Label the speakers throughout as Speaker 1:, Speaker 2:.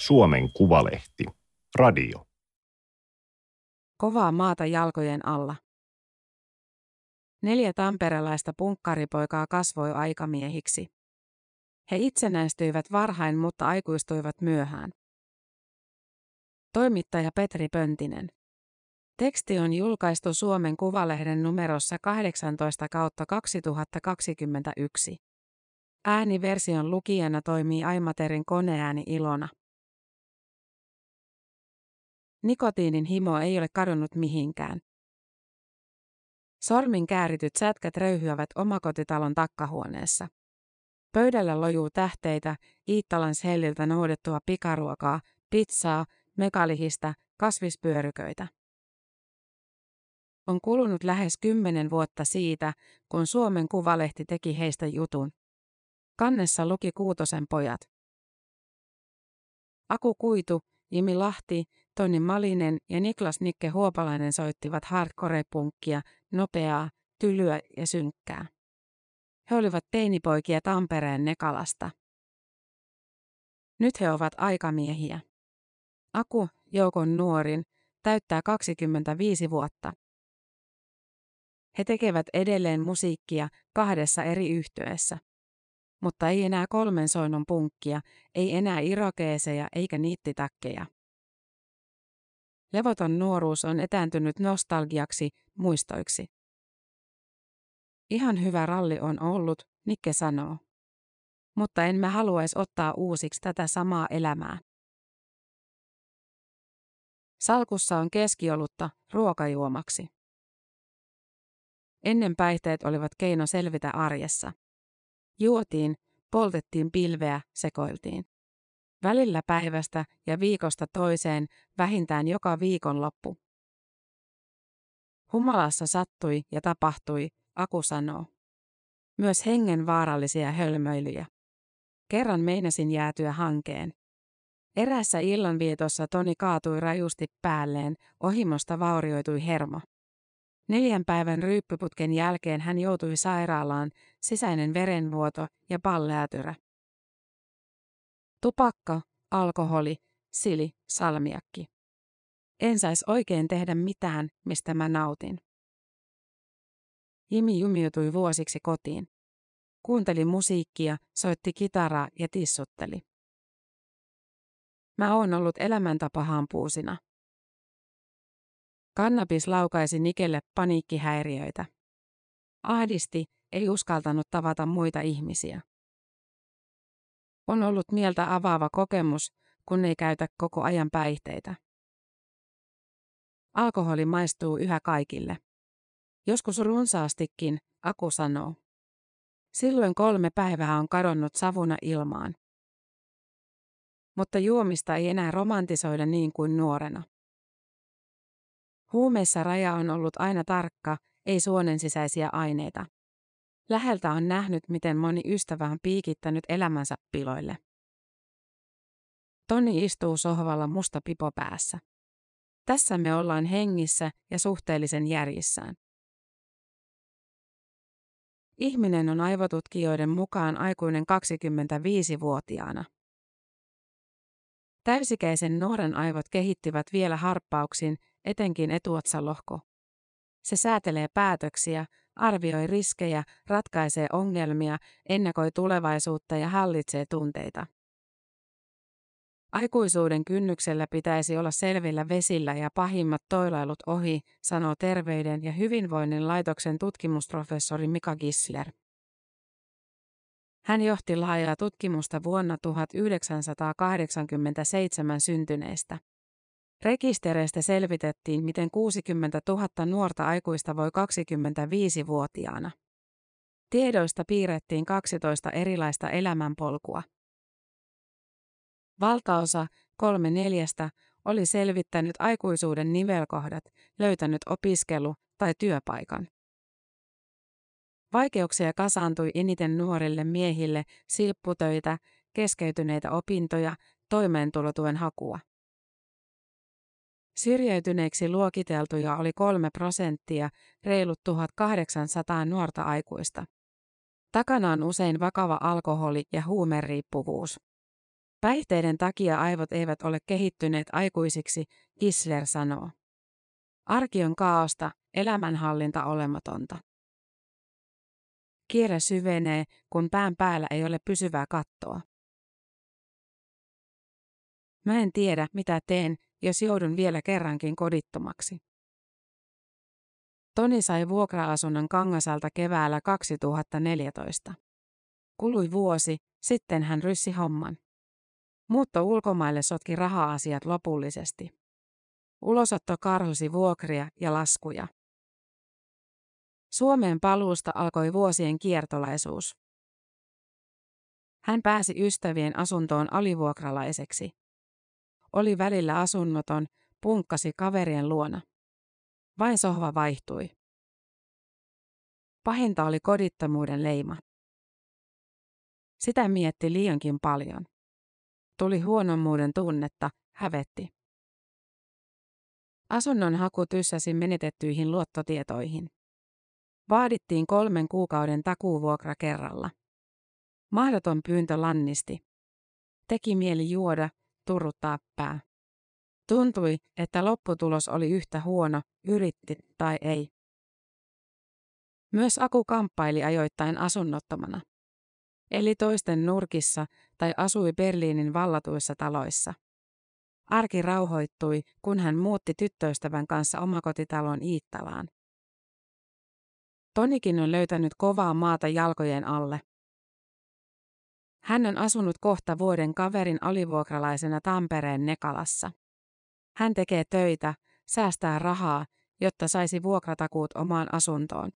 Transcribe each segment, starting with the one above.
Speaker 1: Suomen Kuvalehti. Radio.
Speaker 2: Kovaa maata jalkojen alla. Neljä tamperelaista punkkaripoikaa kasvoi aikamiehiksi. He itsenäistyivät varhain, mutta aikuistuivat myöhään. Toimittaja Petri Pöntinen. Teksti on julkaistu Suomen Kuvalehden numerossa 18 kautta 2021. Ääniversion lukijana toimii Aimaterin koneääni Ilona. Nikotiinin himo ei ole kadonnut mihinkään. Sormin käärityt sätkät röyhyävät omakotitalon takkahuoneessa. Pöydällä lojuu tähteitä, Iittalan helliltä noudettua pikaruokaa, pizzaa, mekalihista, kasvispyöryköitä. On kulunut lähes kymmenen vuotta siitä, kun Suomen Kuvalehti teki heistä jutun. Kannessa luki Kuutosen pojat. Aku Kuitu, Jimi Lahti, Toni Malinen ja Niklas Nikke Huopalainen soittivat hardcore-punkkia, nopeaa, tylyä ja synkkää. He olivat teinipoikia Tampereen Nekalasta. Nyt he ovat aikamiehiä. Aku, joukon nuorin, täyttää 25 vuotta. He tekevät edelleen musiikkia kahdessa eri yhtyeessä. Mutta ei enää kolmen soinnon punkkia, ei enää irokeeseja eikä niittitakkeja. Levoton nuoruus on etääntynyt nostalgiaksi, muistoiksi. Ihan hyvä ralli on ollut, Nikke sanoo. Mutta en mä haluaisi ottaa uusiksi tätä samaa elämää. Salkussa on keskiolutta ruokajuomaksi. Ennen päihteet olivat keino selvitä arjessa. Juotiin, poltettiin pilveä, sekoiltiin. Välillä päivästä ja viikosta toiseen, vähintään joka viikonloppu. Humalassa sattui ja tapahtui, Aku sanoo. Myös hengen vaarallisia hölmöilyjä. Kerran meinasin jäätyä hankeen. Erässä illanvietossa Toni kaatui rajusti päälleen, ohimosta vaurioitui hermo. Neljän päivän ryyppyputken jälkeen hän joutui sairaalaan, sisäinen verenvuoto ja palleätyrä. Tupakka, alkoholi, sili, salmiakki. En sais oikein tehdä mitään, mistä mä nautin. Jimi jumiutui vuosiksi kotiin. Kuunteli musiikkia, soitti kitaraa ja tissutteli. Mä oon ollut elämäntapahampuusina. Kannabis laukaisi Nikelle paniikkihäiriöitä. Ahdisti, ei uskaltanut tavata muita ihmisiä. On ollut mieltä avaava kokemus, kun ei käytä koko ajan päihteitä. Alkoholi maistuu yhä kaikille. Joskus runsaastikin, Aku sanoo. Silloin kolme päivää on kadonnut savuna ilmaan. Mutta juomista ei enää romantisoida niin kuin nuorena. Huumeissa raja on ollut aina tarkka, ei suonen sisäisiä aineita. Läheltä on nähnyt, miten moni ystävä on piikittänyt elämänsä piloille. Toni istuu sohvalla musta pipo päässä. Tässä me ollaan hengissä ja suhteellisen järjissään. Ihminen on aivotutkijoiden mukaan aikuinen 25-vuotiaana. Täysikäisen nuoren aivot kehittyvät vielä harppauksin, etenkin etuotsalohko. Se säätelee päätöksiä, arvioi riskejä, ratkaisee ongelmia, ennakoi tulevaisuutta ja hallitsee tunteita. Aikuisuuden kynnyksellä pitäisi olla selvillä vesillä ja pahimmat toilailut ohi, sanoo Terveyden ja hyvinvoinnin laitoksen tutkimusprofessori Mika Gissler. Hän johti laajaa tutkimusta vuonna 1987 syntyneistä. Rekistereistä selvitettiin, miten 60 000 nuorta aikuista voi 25-vuotiaana. Tiedoista piirrettiin 12 erilaista elämänpolkua. Valtaosa, kolme neljästä, oli selvittänyt aikuisuuden nivelkohdat, löytänyt opiskelu- tai työpaikan. Vaikeuksia kasaantui eniten nuorille miehille, silpputöitä, keskeytyneitä opintoja, toimeentulotuen hakua. Syrjäytyneeksi luokiteltuja oli kolme prosenttia, reilut 1800 nuorta aikuista. Takana on usein vakava alkoholi- ja huumeriippuvuus. Päihteiden takia aivot eivät ole kehittyneet aikuisiksi, Gisler sanoo. Arki on kaaosta, elämänhallinta olematonta. Kierre syvenee, kun pään päällä ei ole pysyvää kattoa. Mä en tiedä, mitä teen, jos joudun vielä kerrankin kodittomaksi. Toni sai vuokra-asunnon Kangasalta keväällä 2014. Kului vuosi, sitten hän ryssi homman. Muutto ulkomaille sotki raha-asiat lopullisesti. Ulosotto karhusi vuokria ja laskuja. Suomeen paluusta alkoi vuosien kiertolaisuus. Hän pääsi ystävien asuntoon alivuokralaiseksi. Oli välillä asunnoton, punkkasi kaverien luona. Vain sohva vaihtui. Pahinta oli kodittomuuden leima. Sitä mietti liiankin paljon. Tuli huonommuuden tunnetta, hävetti. Asunnon haku tyssäsi menetettyihin luottotietoihin. Vaadittiin kolmen kuukauden takuuvuokra kerralla. Mahdoton pyyntö lannisti. Teki mieli juoda, turruttaa pää. Tuntui, että lopputulos oli yhtä huono, yritti tai ei. Myös Aku kamppaili ajoittain asunnottomana. Eli toisten nurkissa tai asui Berliinin vallatuissa taloissa. Arki rauhoittui, kun hän muutti tyttöystävän kanssa omakotitalon Iittalaan. Tonikin on löytänyt kovaa maata jalkojen alle. Hän on asunut kohta vuoden kaverin alivuokralaisena Tampereen Nekalassa. Hän tekee töitä, säästää rahaa, jotta saisi vuokratakuut omaan asuntoon.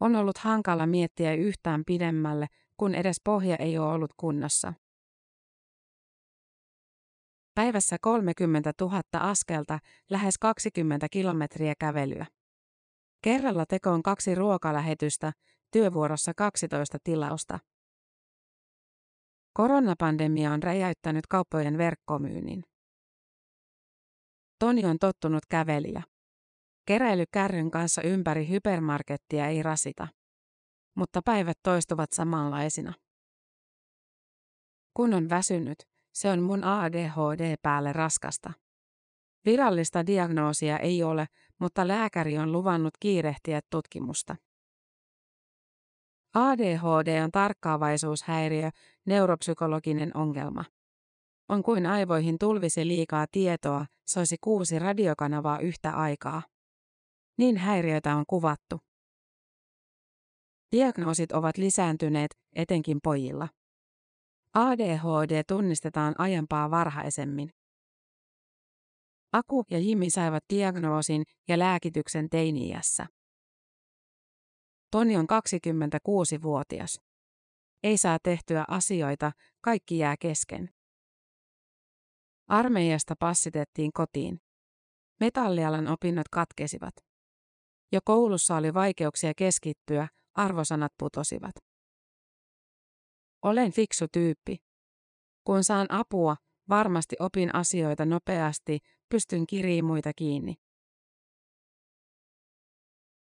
Speaker 2: On ollut hankala miettiä yhtään pidemmälle, kun edes pohja ei ole ollut kunnossa. Päivässä 30 000 askelta, lähes 20 kilometriä kävelyä. Kerralla tekoon kaksi ruokalähetystä, työvuorossa 12 tilausta. Koronapandemia on räjäyttänyt kauppojen verkkomyynnin. Toni on tottunut kävelijä. Keräily kärryn kanssa ympäri hypermarkettia ei rasita. Mutta päivät toistuvat samanlaisina. Kun on väsynyt, se on mun ADHD päälle raskasta. Virallista diagnoosia ei ole, mutta lääkäri on luvannut kiirehtiä tutkimusta. ADHD on tarkkaavaisuushäiriö, neuropsykologinen ongelma. On kuin aivoihin tulvisi liikaa tietoa, soisi kuusi radiokanavaa yhtä aikaa. Niin häiriötä on kuvattu. Diagnoosit ovat lisääntyneet, etenkin pojilla. ADHD tunnistetaan aiempaa varhaisemmin. Aku ja Jimmy saivat diagnoosin ja lääkityksen teiniässä. Toni on 26-vuotias. Ei saa tehtyä asioita, kaikki jää kesken. Armeijasta passitettiin kotiin. Metallialan opinnot katkesivat. Jo koulussa oli vaikeuksia keskittyä, arvosanat putosivat. Olen fiksu tyyppi. Kun saan apua, varmasti opin asioita nopeasti, pystyn kiriin muita kiinni.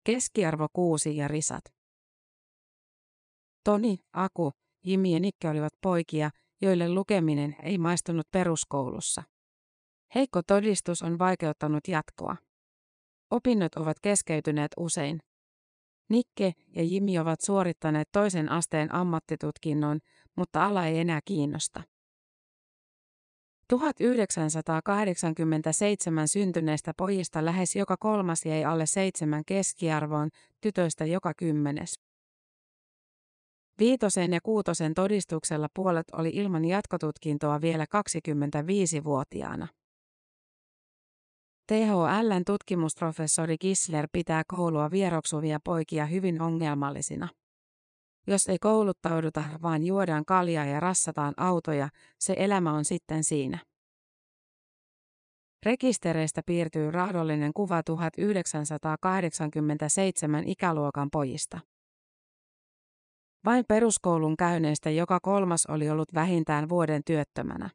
Speaker 2: Keskiarvo kuusi ja risat. Toni, Aku, Jimi ja Nikke olivat poikia, joille lukeminen ei maistunut peruskoulussa. Heikko todistus on vaikeuttanut jatkoa. Opinnot ovat keskeytyneet usein. Nikke ja Jimi ovat suorittaneet toisen asteen ammattitutkinnon, mutta ala ei enää kiinnosta. 1987 syntyneistä pojista lähes joka kolmas jäi alle seitsemän keskiarvoon, tytöistä joka kymmenes. Viitosen ja kuutosen todistuksella puolet oli ilman jatkotutkintoa vielä 25-vuotiaana. THLn tutkimusprofessori Kissler pitää koulua vieroksuvia poikia hyvin ongelmallisina. Jos ei kouluttauduta, vaan juodaan kaljaa ja rassataan autoja, se elämä on sitten siinä. Rekistereistä piirtyy raadollinen kuva 1987 ikäluokan pojista. Vain peruskoulun käyneistä joka kolmas oli ollut vähintään vuoden työttömänä.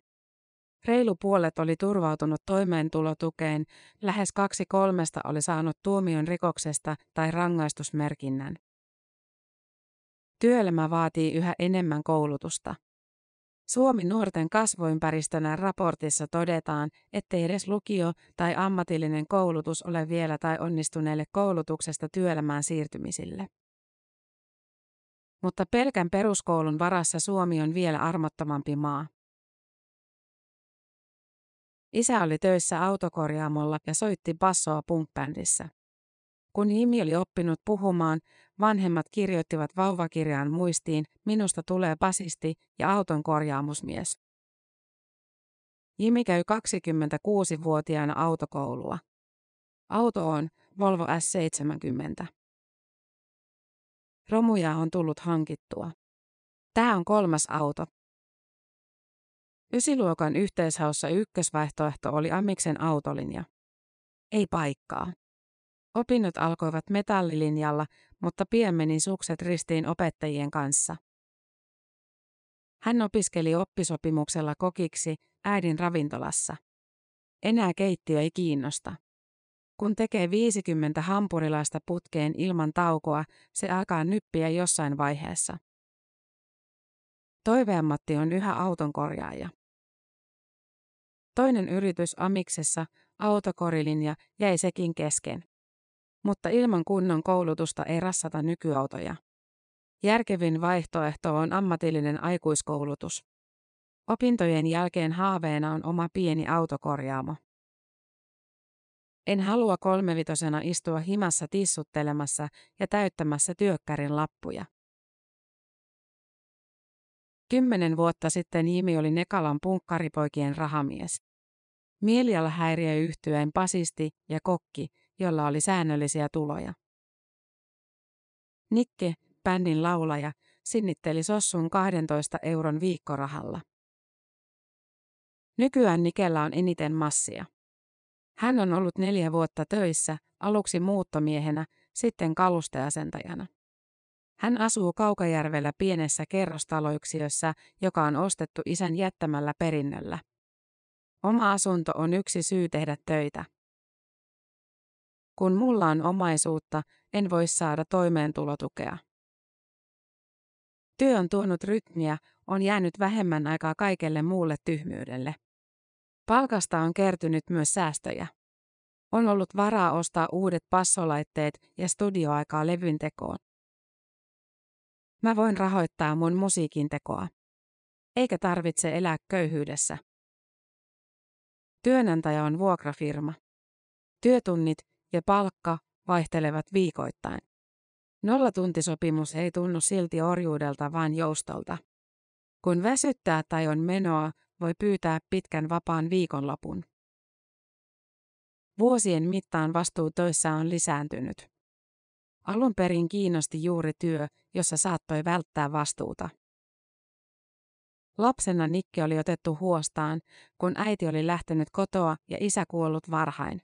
Speaker 2: Reilu puolet oli turvautunut toimeentulotukeen, lähes kaksi kolmesta oli saanut tuomion rikoksesta tai rangaistusmerkinnän. Työelämä vaatii yhä enemmän koulutusta. Suomi nuorten kasvuympäristönä raportissa todetaan, ettei edes lukio tai ammatillinen koulutus ole vielä tai onnistuneelle koulutuksesta työelämään siirtymisille. Mutta pelkän peruskoulun varassa Suomi on vielä armottomampi maa. Isä oli töissä autokorjaamolla ja soitti bassoa punkbändissä. Kun Jimi oli oppinut puhumaan, vanhemmat kirjoittivat vauvakirjaan muistiin, minusta tulee basisti ja auton korjaamusmies. Jimi käy 26-vuotiaana autokoulua. Auto on Volvo S70. Romuja on tullut hankittua. Tämä on kolmas auto. Ysiluokan yhteishaussa ykkösvaihtoehto oli Amiksen autolinja. Ei paikkaa. Opinnot alkoivat metallilinjalla, mutta pian meni sukset ristiin opettajien kanssa. Hän opiskeli oppisopimuksella kokiksi äidin ravintolassa. Enää keittiö ei kiinnosta. Kun tekee 50 hampurilaista putkeen ilman taukoa, se alkaa nyppiä jossain vaiheessa. Toiveammatti on yhä auton korjaaja. Toinen yritys Amiksessa, autokorilinja, jäi sekin kesken. Mutta ilman kunnon koulutusta ei rassata nykyautoja. Järkevin vaihtoehto on ammatillinen aikuiskoulutus. Opintojen jälkeen haaveena on oma pieni autokorjaamo. En halua kolmevitosena istua himassa tissuttelemassa ja täyttämässä työkkärin lappuja. Kymmenen vuotta sitten Jimi oli Nekalan punkkaripoikien rahamies. Mielialahäiriöyhtyeen pasisti ja kokki, jolla oli säännöllisiä tuloja. Nikke, bändin laulaja, sinnitteli Sossun 12 euron viikkorahalla. Nykyään Nikellä on eniten massia. Hän on ollut neljä vuotta töissä, aluksi muuttomiehenä, sitten kalusteasentajana. Hän asuu Kaukajärvellä pienessä kerrostaloyksiössä, joka on ostettu isän jättämällä perinnöllä. Oma asunto on yksi syy tehdä töitä. Kun mulla on omaisuutta, en voi saada toimeentulotukea. Työ on tuonut rytmiä, on jäänyt vähemmän aikaa kaikelle muulle tyhmyydelle. Palkasta on kertynyt myös säästöjä. On ollut varaa ostaa uudet passolaitteet ja studioaikaa levyn tekoon. Mä voin rahoittaa mun musiikin tekoa. Eikä tarvitse elää köyhyydessä. Työnantaja on vuokrafirma. Työtunnit ja palkka vaihtelevat viikoittain. Nollatuntisopimus ei tunnu silti orjuudelta vaan joustolta. Kun väsyttää tai on menoa, voi pyytää pitkän vapaan viikonlopun. Vuosien mittaan vastuu töissä on lisääntynyt. Alun perin kiinnosti juuri työ, jossa saattoi välttää vastuuta. Lapsena Nikki oli otettu huostaan, kun äiti oli lähtenyt kotoa ja isä kuollut varhain.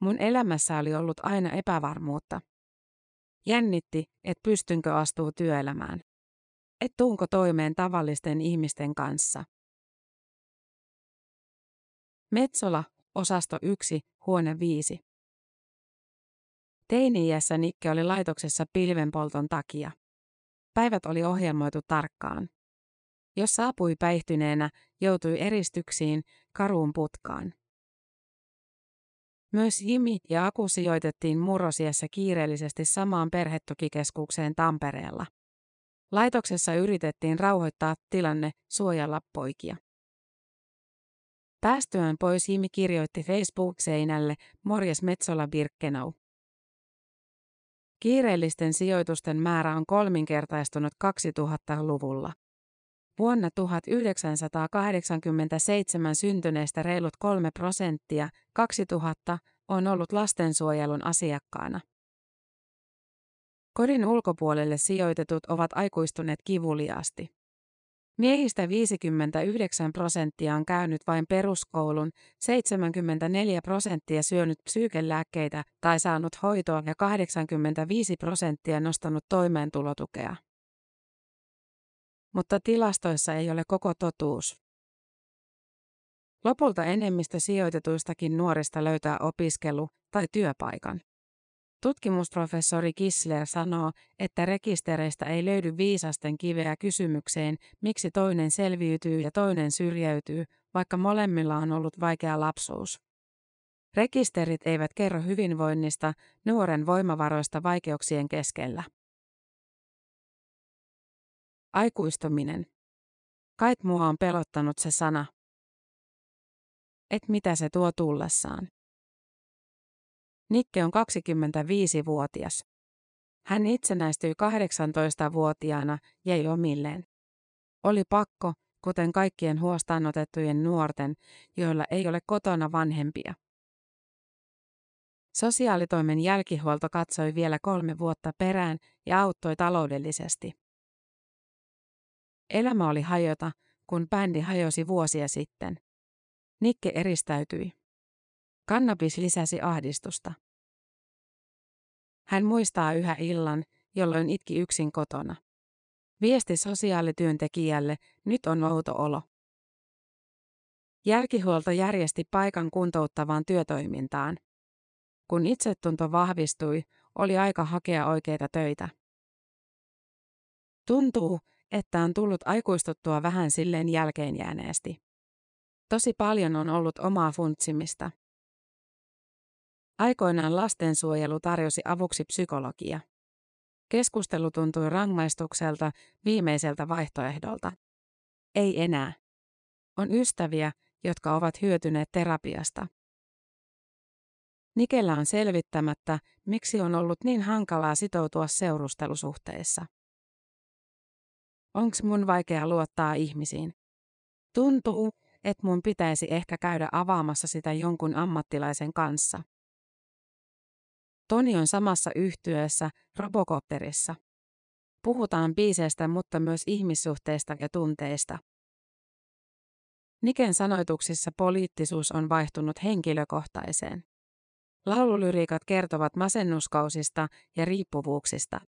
Speaker 2: Mun elämässä oli ollut aina epävarmuutta. Jännitti, et pystynkö astuu työelämään. Et tuunko toimeen tavallisten ihmisten kanssa. Metsola, osasto 1, huone 5. Teini-iässä Nikke oli laitoksessa pilvenpolton takia. Päivät oli ohjelmoitu tarkkaan. Jos saapui päihtyneenä, joutui eristyksiin, karuun putkaan. Myös Jimi ja Aku sijoitettiin murrosiassa kiireellisesti samaan perhetukikeskukseen Tampereella. Laitoksessa yritettiin rauhoittaa tilanne, suojella poikia. Päästyään pois Jimi kirjoitti Facebook-seinälle Morjes Metsola Birkenau. Kiireellisten sijoitusten määrä on kolminkertaistunut 2000-luvulla. Vuonna 1987 syntyneistä reilut 3 prosenttia, 2000, on ollut lastensuojelun asiakkaana. Kodin ulkopuolelle sijoitetut ovat aikuistuneet kivuliaasti. Miehistä 59 prosenttia on käynyt vain peruskoulun, 74 prosenttia syönyt psyykelääkkeitä tai saanut hoitoa ja 85 prosenttia nostanut toimeentulotukea mutta tilastoissa ei ole koko totuus. Lopulta enemmistö sijoitetuistakin nuorista löytää opiskelu- tai työpaikan. Tutkimusprofessori Kissler sanoo, että rekistereistä ei löydy viisasten kiveä kysymykseen, miksi toinen selviytyy ja toinen syrjäytyy, vaikka molemmilla on ollut vaikea lapsuus. Rekisterit eivät kerro hyvinvoinnista, nuoren voimavaroista vaikeuksien keskellä. Aikuistuminen. Kait mua on pelottanut se sana. Et mitä se tuo tullessaan. Nikke on 25-vuotias. Hän itsenäistyi 18-vuotiaana jäi omilleen. Oli pakko, kuten kaikkien huostaanotettujen nuorten, joilla ei ole kotona vanhempia. Sosiaalitoimen jälkihuolto katsoi vielä kolme vuotta perään ja auttoi taloudellisesti. Elämä oli hajota, kun bändi hajosi vuosia sitten. Nikke eristäytyi. Kannabis lisäsi ahdistusta. Hän muistaa yhä illan, jolloin itki yksin kotona. Viesti sosiaalityöntekijälle, nyt on outo olo. Jälkihuolto järjesti paikan kuntouttavaan työtoimintaan. Kun itsetunto vahvistui, oli aika hakea oikeita töitä. Tuntuu, että on tullut aikuistuttua vähän silleen jälkeenjääneesti. Tosi paljon on ollut omaa funtsimista. Aikoinaan lastensuojelu tarjosi avuksi psykologia. Keskustelu tuntui rangaistukselta, viimeiseltä vaihtoehdolta. Ei enää. On ystäviä, jotka ovat hyötyneet terapiasta. Nikellä on selvittämättä, miksi on ollut niin hankalaa sitoutua seurustelusuhteessa. Onks mun vaikea luottaa ihmisiin? Tuntuu, että mun pitäisi ehkä käydä avaamassa sitä jonkun ammattilaisen kanssa. Toni on samassa yhtyössä, Robocopterissa. Puhutaan biiseistä, mutta myös ihmissuhteista ja tunteista. Niken sanoituksissa poliittisuus on vaihtunut henkilökohtaiseen. Laululyriikat kertovat masennuskausista ja riippuvuuksista.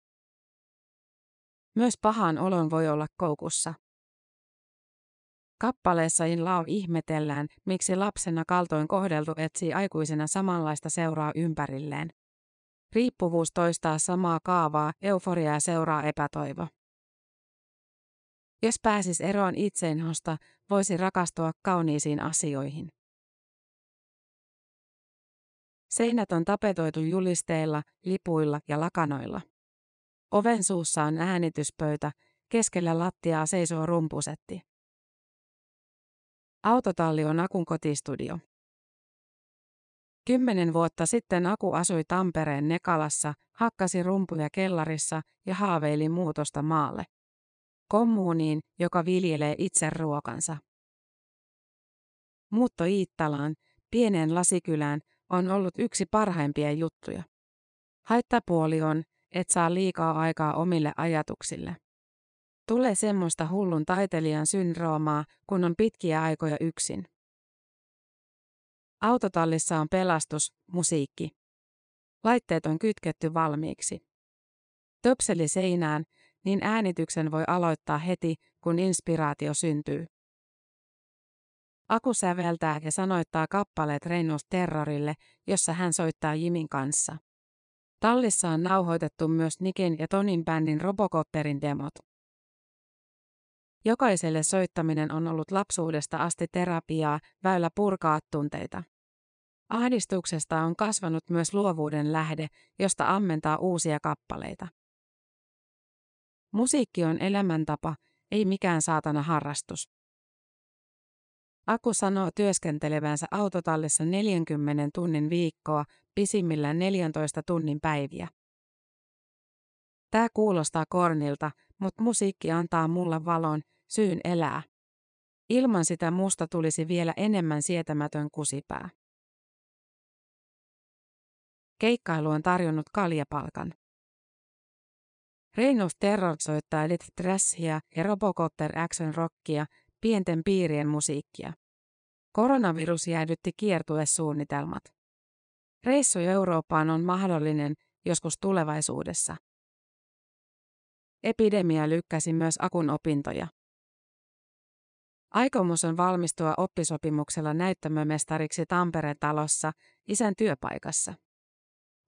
Speaker 2: Myös pahan olon voi olla koukussa. Kappaleessa In Love ihmetellään, miksi lapsena kaltoin kohdeltu etsii aikuisena samanlaista seuraa ympärilleen. Riippuvuus toistaa samaa kaavaa, euforiaa seuraa epätoivo. Jos pääsis eroon itseinhosta, voisi rakastua kauniisiin asioihin. Seinät on tapetoitu julisteilla, lipuilla ja lakanoilla. Oven suussa on äänityspöytä, keskellä lattiaa seisoo rumpusetti. Autotalli on Akun kotistudio. Kymmenen vuotta sitten Aku asui Tampereen Nekalassa, hakkasi rumpuja kellarissa ja haaveili muutosta maalle. Kommuuniin, joka viljelee itse ruokansa. Muutto Iittalaan, pieneen lasikylään, on ollut yksi parhaimpia juttuja. Haittapuoli on, et saa liikaa aikaa omille ajatuksille. Tulee semmoista hullun taiteilijan syndroomaa, kun on pitkiä aikoja yksin. Autotallissa on pelastus, musiikki. Laitteet on kytketty valmiiksi. Töpseli seinään, niin äänityksen voi aloittaa heti, kun inspiraatio syntyy. Aku säveltää ja sanoittaa kappaleet Reinus Terrorille, jossa hän soittaa Jimin kanssa. Tallissa on nauhoitettu myös Nikin ja Tonin bändin Robocopterin demot. Jokaiselle soittaminen on ollut lapsuudesta asti terapiaa, väylä purkaa tunteita. Ahdistuksesta on kasvanut myös luovuuden lähde, josta ammentaa uusia kappaleita. Musiikki on elämäntapa, ei mikään saatana harrastus. Aku sanoo työskentelevänsä autotallissa 40 tunnin viikkoa, pisimmillään 14 tunnin päiviä. Tämä kuulostaa kornilta, mutta musiikki antaa mulle valon, syyn elää. Ilman sitä musta tulisi vielä enemmän sietämätön kusipää. Keikkailu on tarjonnut kaljapalkan. Reynolds Terror soittaa Elit Trashia ja Robocopter Action Rockia, pienten piirien musiikkia. Koronavirus jäädytti kiertuesuunnitelmat. Reissu Eurooppaan on mahdollinen joskus tulevaisuudessa. Epidemia lykkäsi myös Akun opintoja. Aikomus on valmistua oppisopimuksella näyttämömestariksi Tampereen talossa, isän työpaikassa.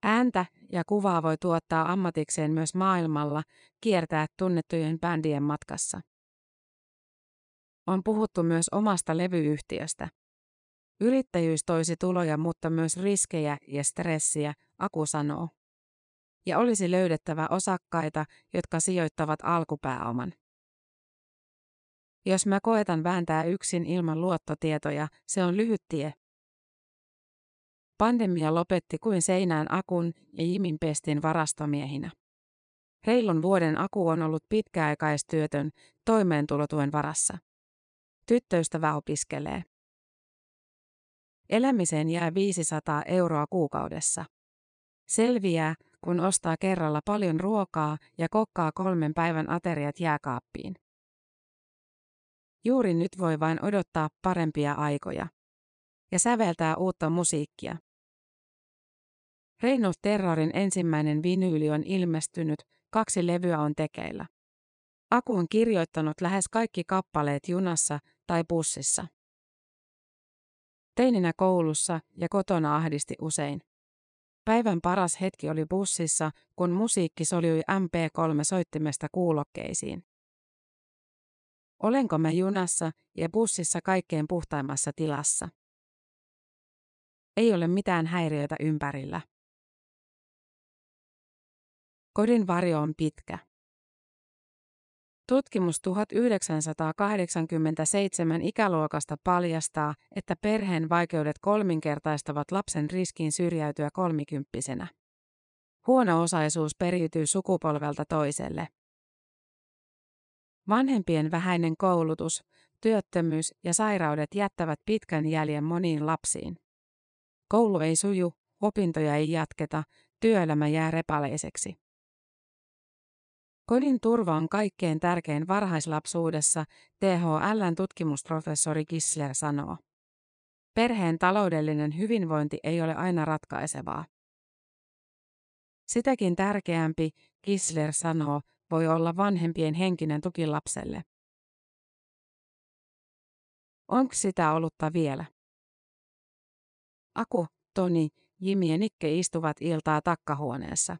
Speaker 2: Ääntä ja kuvaa voi tuottaa ammatikseen myös maailmalla, kiertää tunnettujen bändien matkassa. On puhuttu myös omasta levyyhtiöstä. Yrittäjyys toisi tuloja, mutta myös riskejä ja stressiä, Aku sanoo. Ja olisi löydettävä osakkaita, jotka sijoittavat alkupääoman. Jos mä koetan vääntää yksin ilman luottotietoja, se on lyhyt tie. Pandemia lopetti kuin seinään Akun ja Jimin pestin varastomiehinä. Reilun vuoden Aku on ollut pitkäaikaistyötön toimeentulotuen varassa. Tyttöystävä opiskelee. Elämiseen jää 500 euroa kuukaudessa. Selviää, kun ostaa kerralla paljon ruokaa ja kokkaa kolmen päivän ateriat jääkaappiin. Juuri nyt voi vain odottaa parempia aikoja. Ja säveltää uutta musiikkia. Reino Terrorin ensimmäinen vinyyli on ilmestynyt, kaksi levyä on tekeillä. Aku on kirjoittanut lähes kaikki kappaleet junassa tai bussissa. Teininä koulussa ja kotona ahdisti usein. Päivän paras hetki oli bussissa, kun musiikki soljui MP3-soittimesta kuulokkeisiin. Olenko mä junassa ja bussissa kaikkein puhtaimmassa tilassa? Ei ole mitään häiriötä ympärillä. Kodin varjo on pitkä. Tutkimus 1987 ikäluokasta paljastaa, että perheen vaikeudet kolminkertaistavat lapsen riskin syrjäytyä kolmikymppisenä. Huono-osaisuus periytyy sukupolvelta toiselle. Vanhempien vähäinen koulutus, työttömyys ja sairaudet jättävät pitkän jäljen moniin lapsiin. Koulu ei suju, opintoja ei jatketa, työelämä jää repaleiseksi. Kodin turva on kaikkein tärkein varhaislapsuudessa, THLn tutkimusprofessori Kissler sanoo. Perheen taloudellinen hyvinvointi ei ole aina ratkaisevaa. Sitäkin tärkeämpi, Kissler sanoo, voi olla vanhempien henkinen tuki lapselle. Onko sitä olutta vielä? Aku, Toni, Jimi ja Nikke istuvat iltaa takkahuoneessa.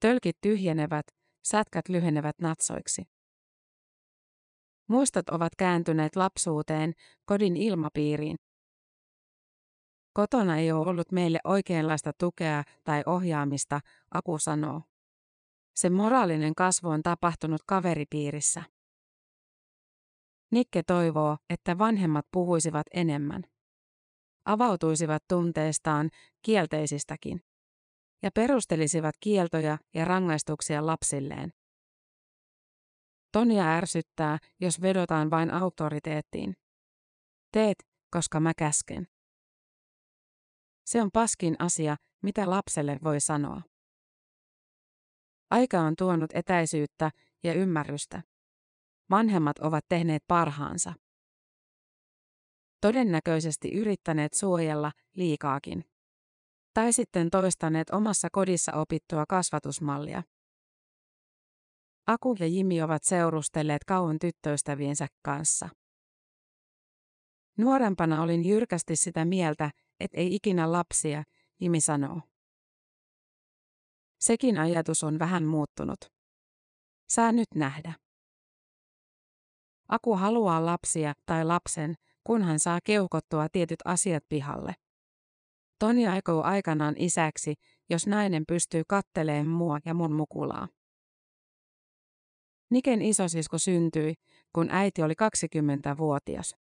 Speaker 2: Tölkit tyhjenevät, sätkät lyhenevät natsoiksi. Muistot ovat kääntyneet lapsuuteen, kodin ilmapiiriin. Kotona ei ole ollut meille oikeanlaista tukea tai ohjaamista, Aku sanoo. Se moraalinen kasvu on tapahtunut kaveripiirissä. Nikke toivoo, että vanhemmat puhuisivat enemmän. Avautuisivat tunteistaan, kielteisistäkin ja perustelisivat kieltoja ja rangaistuksia lapsilleen. Tonia ärsyttää, jos vedotaan vain autoriteettiin. Teet, koska mä käsken. Se on paskin asia, mitä lapselle voi sanoa. Aika on tuonut etäisyyttä ja ymmärrystä. Vanhemmat ovat tehneet parhaansa. Todennäköisesti yrittäneet suojella liikaakin tai sitten toistaneet omassa kodissa opittua kasvatusmallia. Aku ja Jimi ovat seurustelleet kauan tyttöystäviensä kanssa. Nuorempana olin jyrkästi sitä mieltä, että ei ikinä lapsia, Jimi sanoo. Sekin ajatus on vähän muuttunut. Saa nyt nähdä. Aku haluaa lapsia tai lapsen, kunhan saa keukottua tietyt asiat pihalle. Toni aikoo aikanaan isäksi, jos nainen pystyy katteleen mua ja mun mukulaa. Niken isosisko syntyi, kun äiti oli 20-vuotias.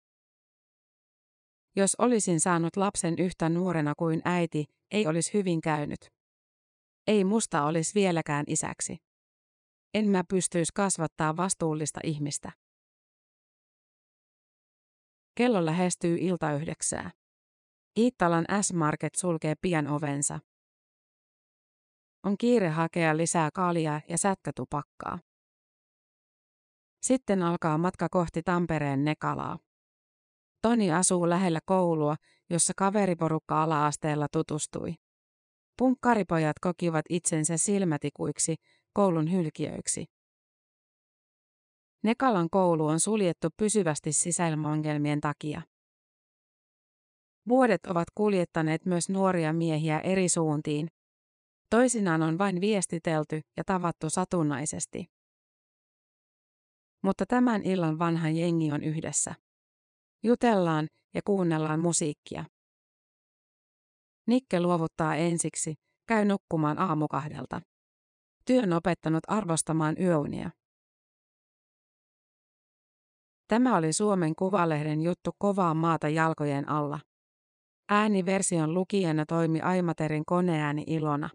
Speaker 2: Jos olisin saanut lapsen yhtä nuorena kuin äiti, ei olisi hyvin käynyt. Ei musta olisi vieläkään isäksi. En mä pystyisi kasvattaa vastuullista ihmistä. Kello lähestyy ilta yhdeksää. Iittalan S-Market sulkee pian ovensa. On kiire hakea lisää kaljaa ja sätkätupakkaa. Sitten alkaa matka kohti Tampereen Nekalaa. Toni asuu lähellä koulua, jossa kaveriporukka ala-asteella tutustui. Punkkaripojat kokivat itsensä silmätikuiksi, koulun hylkiöiksi. Nekalan koulu on suljettu pysyvästi sisäilmaongelmien takia. Vuodet ovat kuljettaneet myös nuoria miehiä eri suuntiin. Toisinaan on vain viestitelty ja tavattu satunnaisesti. Mutta tämän illan vanha jengi on yhdessä. Jutellaan ja kuunnellaan musiikkia. Nikke luovuttaa ensiksi, käy nukkumaan aamukahdelta. Työn opettanut arvostamaan yöunia. Tämä oli Suomen Kuvalehden juttu kovaa maata jalkojen alla. Ääniversion lukijana toimi Aimaterin koneääni Ilona.